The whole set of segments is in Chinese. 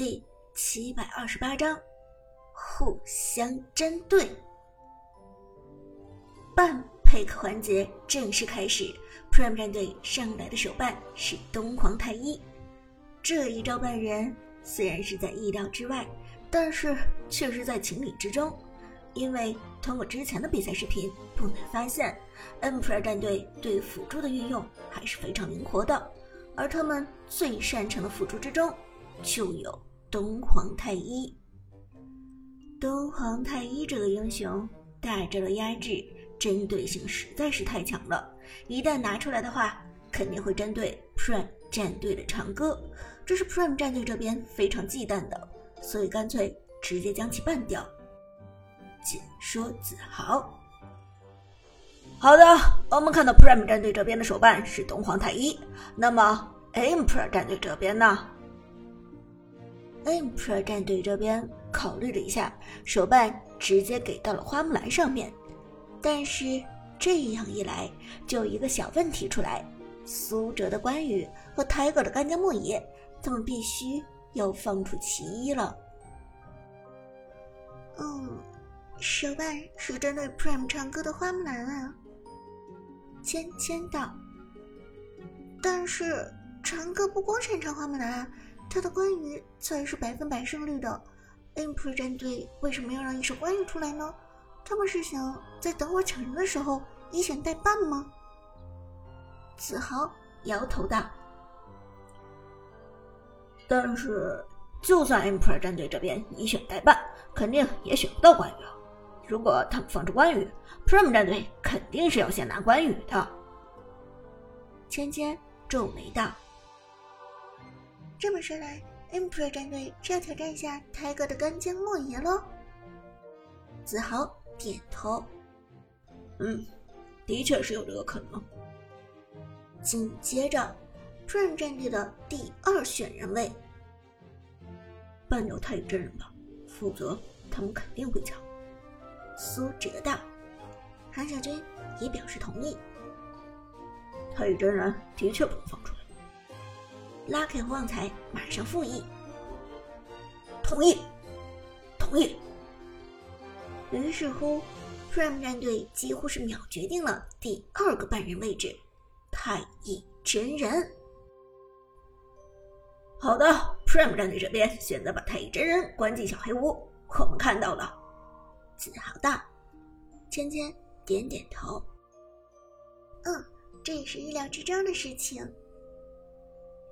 第七百二十八章，互相针对。半配合环节正式开始，Prime 战队上来的手办是东皇太一。这一招半人虽然是在意料之外，但是却是在情理之中，因为通过之前的比赛视频，不难发现，Emperor 战队对辅助的运用还是非常灵活的，而他们最擅长的辅助之中，就有。东皇太一，东皇太一这个英雄带着了压制针对性实在是太强了，一旦拿出来的话，肯定会针对 Prime 战队的长歌，这是 Prime 战队这边非常忌惮的，所以干脆直接将其办掉。解说子豪，好的，我们看到 Prime 战队这边的手办是东皇太一，那么 Emperor 战队这边呢？Ampro 战队这边考虑了一下，手办直接给到了花木兰上面。但是这样一来，就有一个小问题出来：苏哲的关羽和 Tiger 的干将莫邪，他们必须要放出其一了。嗯，手办是针对 Prime 唱歌的花木兰啊。芊芊道。但是长歌不光擅长花木兰。他的关羽才是百分百胜率的，Emperor 战队为什么要让一手关羽出来呢？他们是想在等我抢人的时候以选代办吗？子豪摇头道：“但是，就算 Emperor 战队这边以选代办，肯定也选不到关羽啊。如果他们放出关羽，Prime 战队肯定是要先拿关羽的。”芊芊皱眉道。这么说来，Emperor 战队是要挑战一下泰戈的干将莫邪喽？子豪点头，嗯，的确是有这个可能。紧接着，Prime 战队的第二选人位，半鸟太乙真人吧，否则他们肯定会抢。苏哲道，韩小军也表示同意。太乙真人的确不能放出。拉开旺财，马上复议，同意，同意。于是乎，Prime 战队几乎是秒决定了第二个半人位置——太乙真人。好的，Prime 战队这边选择把太乙真人关进小黑屋，我们看到了。自豪道，芊芊点点头。嗯，这也是意料之中的事情。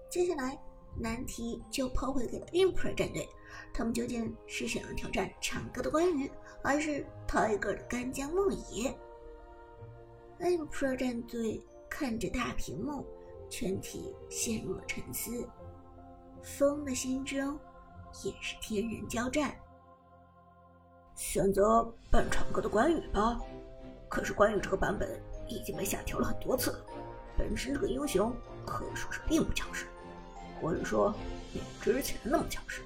接下来难题就抛回给了 impro 战队，他们究竟是想要挑战唱歌的关羽，还是 Tiger 的干将莫邪？Emperor 战队看着大屏幕，全体陷入了沉思。风的心中也是天人交战，选择扮唱歌的关羽吧。可是关羽这个版本已经被下调了很多次了，本身这个英雄可以说是并不强势。或者说，没之前那么强势，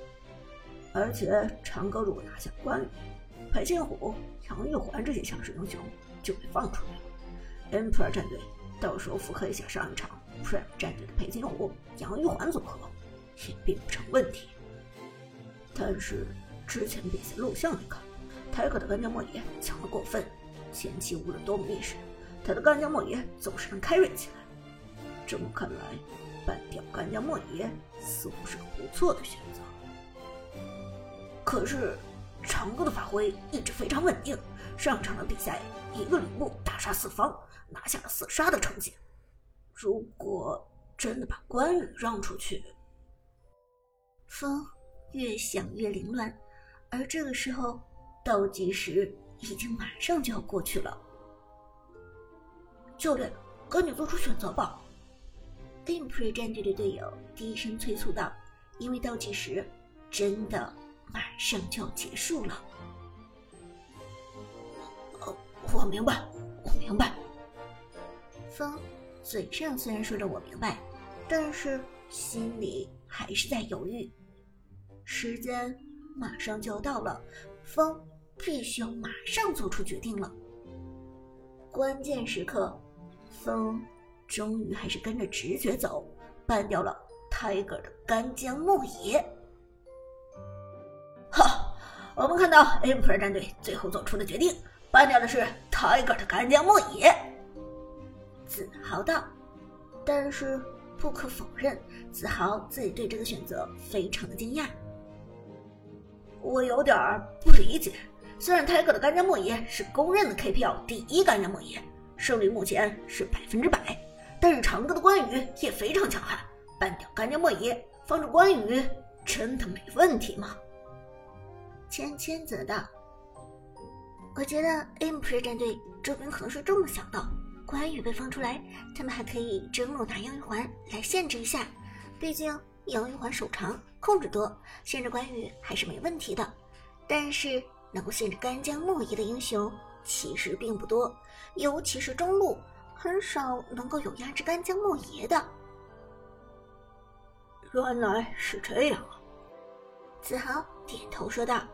而且长歌如果拿下关羽、裴擒虎、杨玉环这些强势英雄就被放出来了。Emperor 战队到时候复刻一下上一场 Prime 战队的裴擒虎、杨玉环组合，也并不成问题。但是之前比赛录像里看，泰克的干将莫邪强的过分，前期无论多么劣势，他的干将莫邪总是能 carry 起来。这么看来。半掉干将莫邪似乎是个不错的选择，可是长歌的发挥一直非常稳定，上场的比赛一个吕布大杀四方，拿下了四杀的成绩。如果真的把关羽让出去，风越想越凌乱，而这个时候倒计时已经马上就要过去了。教练，赶紧做出选择吧。Team Pre 战队的队友低声催促道：“因为倒计时真的马上就要结束了。”“哦，我明白，我明白。”风嘴上虽然说着“我明白”，但是心里还是在犹豫。时间马上就要到了，风必须要马上做出决定了。关键时刻，风。终于还是跟着直觉走，办掉了 Tiger 的干将莫邪。我们看到 Emperor 战队最后做出的决定，办掉的是 Tiger 的干将莫邪。子豪道，但是不可否认，子豪自己对这个选择非常的惊讶。我有点不理解，虽然 Tiger 的干将莫邪是公认的 KPL 第一干将莫邪，胜率目前是百分之百，但是长歌的关羽也非常强悍，办掉干将莫邪，放出关羽，真的没问题吗？芊芊则道：“我觉得 M Pro 战队这边可能是这么想的。”关羽被放出来，他们还可以争路拿杨玉环来限制一下。毕竟杨玉环手长，控制多，限制关羽还是没问题的。但是能够限制干将莫邪的英雄其实并不多，尤其是中路，很少能够有压制干将莫邪的。原来是这样啊！子豪点头说道。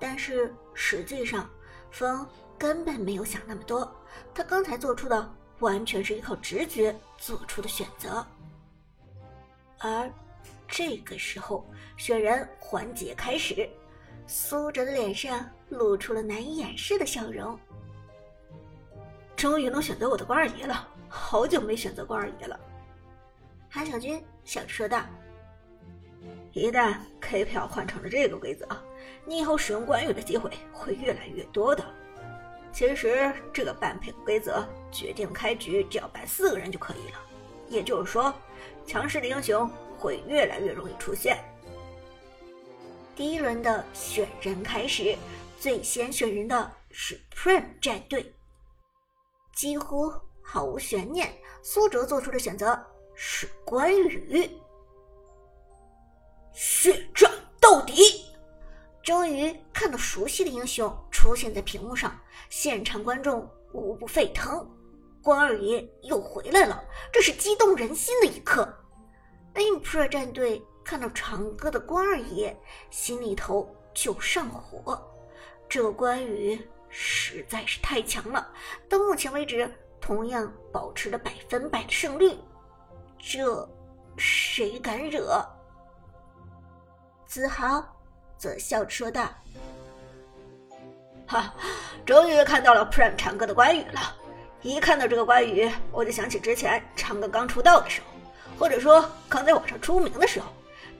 但是实际上，风。根本没有想那么多，他刚才做出的完全是依靠直觉做出的选择。而这个时候，选人环节开始，苏哲的脸上露出了难以掩饰的笑容。终于能选择我的关二爷了，好久没选择关二爷了。韩小军笑着说道：“一旦 K 票换成了这个规则，你以后使用关羽的机会会越来越多的。”其实这个半配规则决定开局只要摆四个人就可以了，也就是说，强势的英雄会越来越容易出现。第一轮的选人开始，最先选人的是 Prime 战队，几乎毫无悬念，苏哲做出的选择是关羽，血战到底。终于看到熟悉的英雄出现在屏幕上，现场观众无不沸腾。关二爷又回来了，这是激动人心的一刻。Impro 战队看到长歌的关二爷，心里头就上火。这关羽实在是太强了，到目前为止同样保持着百分百的胜率，这谁敢惹？子豪。则笑着说道：“哈，终于看到了 Prime 长歌的关羽了。一看到这个关羽，我就想起之前长歌刚出道的时候，或者说刚在网上出名的时候，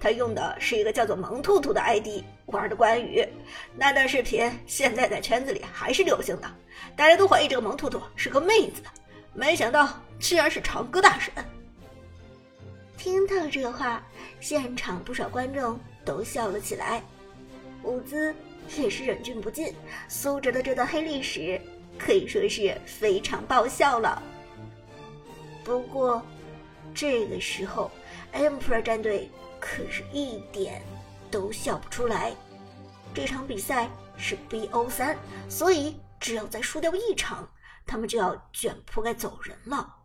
他用的是一个叫做萌兔兔的 ID 玩的关羽。那段视频现在在圈子里还是流行的，大家都怀疑这个萌兔兔是个妹子，没想到居然是长歌大神。”听到这话，现场不少观众都笑了起来。舞姿也是忍俊不禁，苏哲的这段黑历史可以说是非常爆笑了。不过，这个时候，Emperor 战队可是一点都笑不出来。这场比赛是 BO 三，所以只要再输掉一场，他们就要卷铺盖走人了。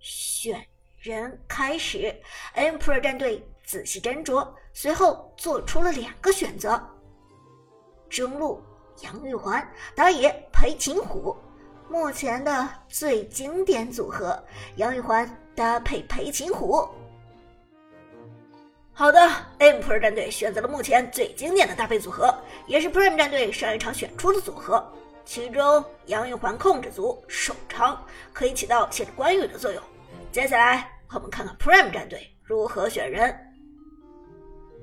选人开始，Emperor 战队。仔细斟酌，随后做出了两个选择：中路杨玉环，打野裴擒虎。目前的最经典组合，杨玉环搭配裴擒虎。好的，Emperor 战队选择了目前最经典的搭配组合，也是 Prime 战队上一场选出的组合。其中杨玉环控制组手长，可以起到限制关羽的作用。接下来我们看看 Prime 战队如何选人。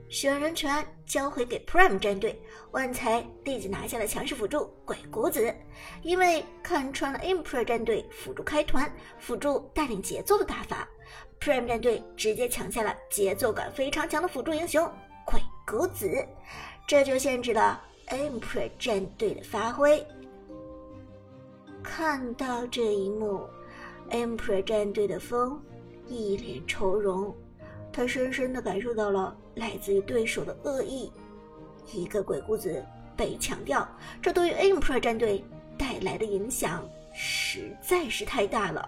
选人权交回给 Prime 战队，万才立即拿下了强势辅助鬼谷子。因为看穿了 Emperor 战队辅助开团、辅助带领节奏的打法，Prime 战队直接抢下了节奏感非常强的辅助英雄鬼谷子，这就限制了 Emperor 战队的发挥。看到这一幕，Emperor 战队的风一脸愁容。他深深的感受到了来自于对手的恶意，一个鬼谷子被强调，这对于 Emperor 战队带来的影响实在是太大了。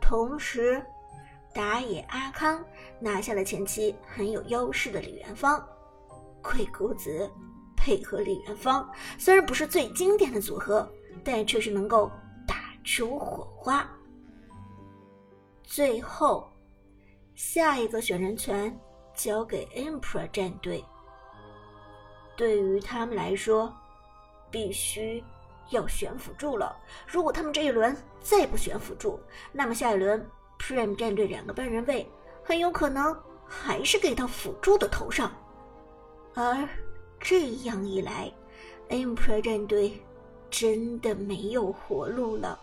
同时，打野阿康拿下了前期很有优势的李元芳，鬼谷子配合李元芳，虽然不是最经典的组合，但却是能够打出火花。最后。下一个选人权交给 Emperor 战队，对于他们来说，必须要选辅助了。如果他们这一轮再不选辅助，那么下一轮 Prime 战队两个半人位很有可能还是给到辅助的头上。而这样一来，Emperor 战队真的没有活路了。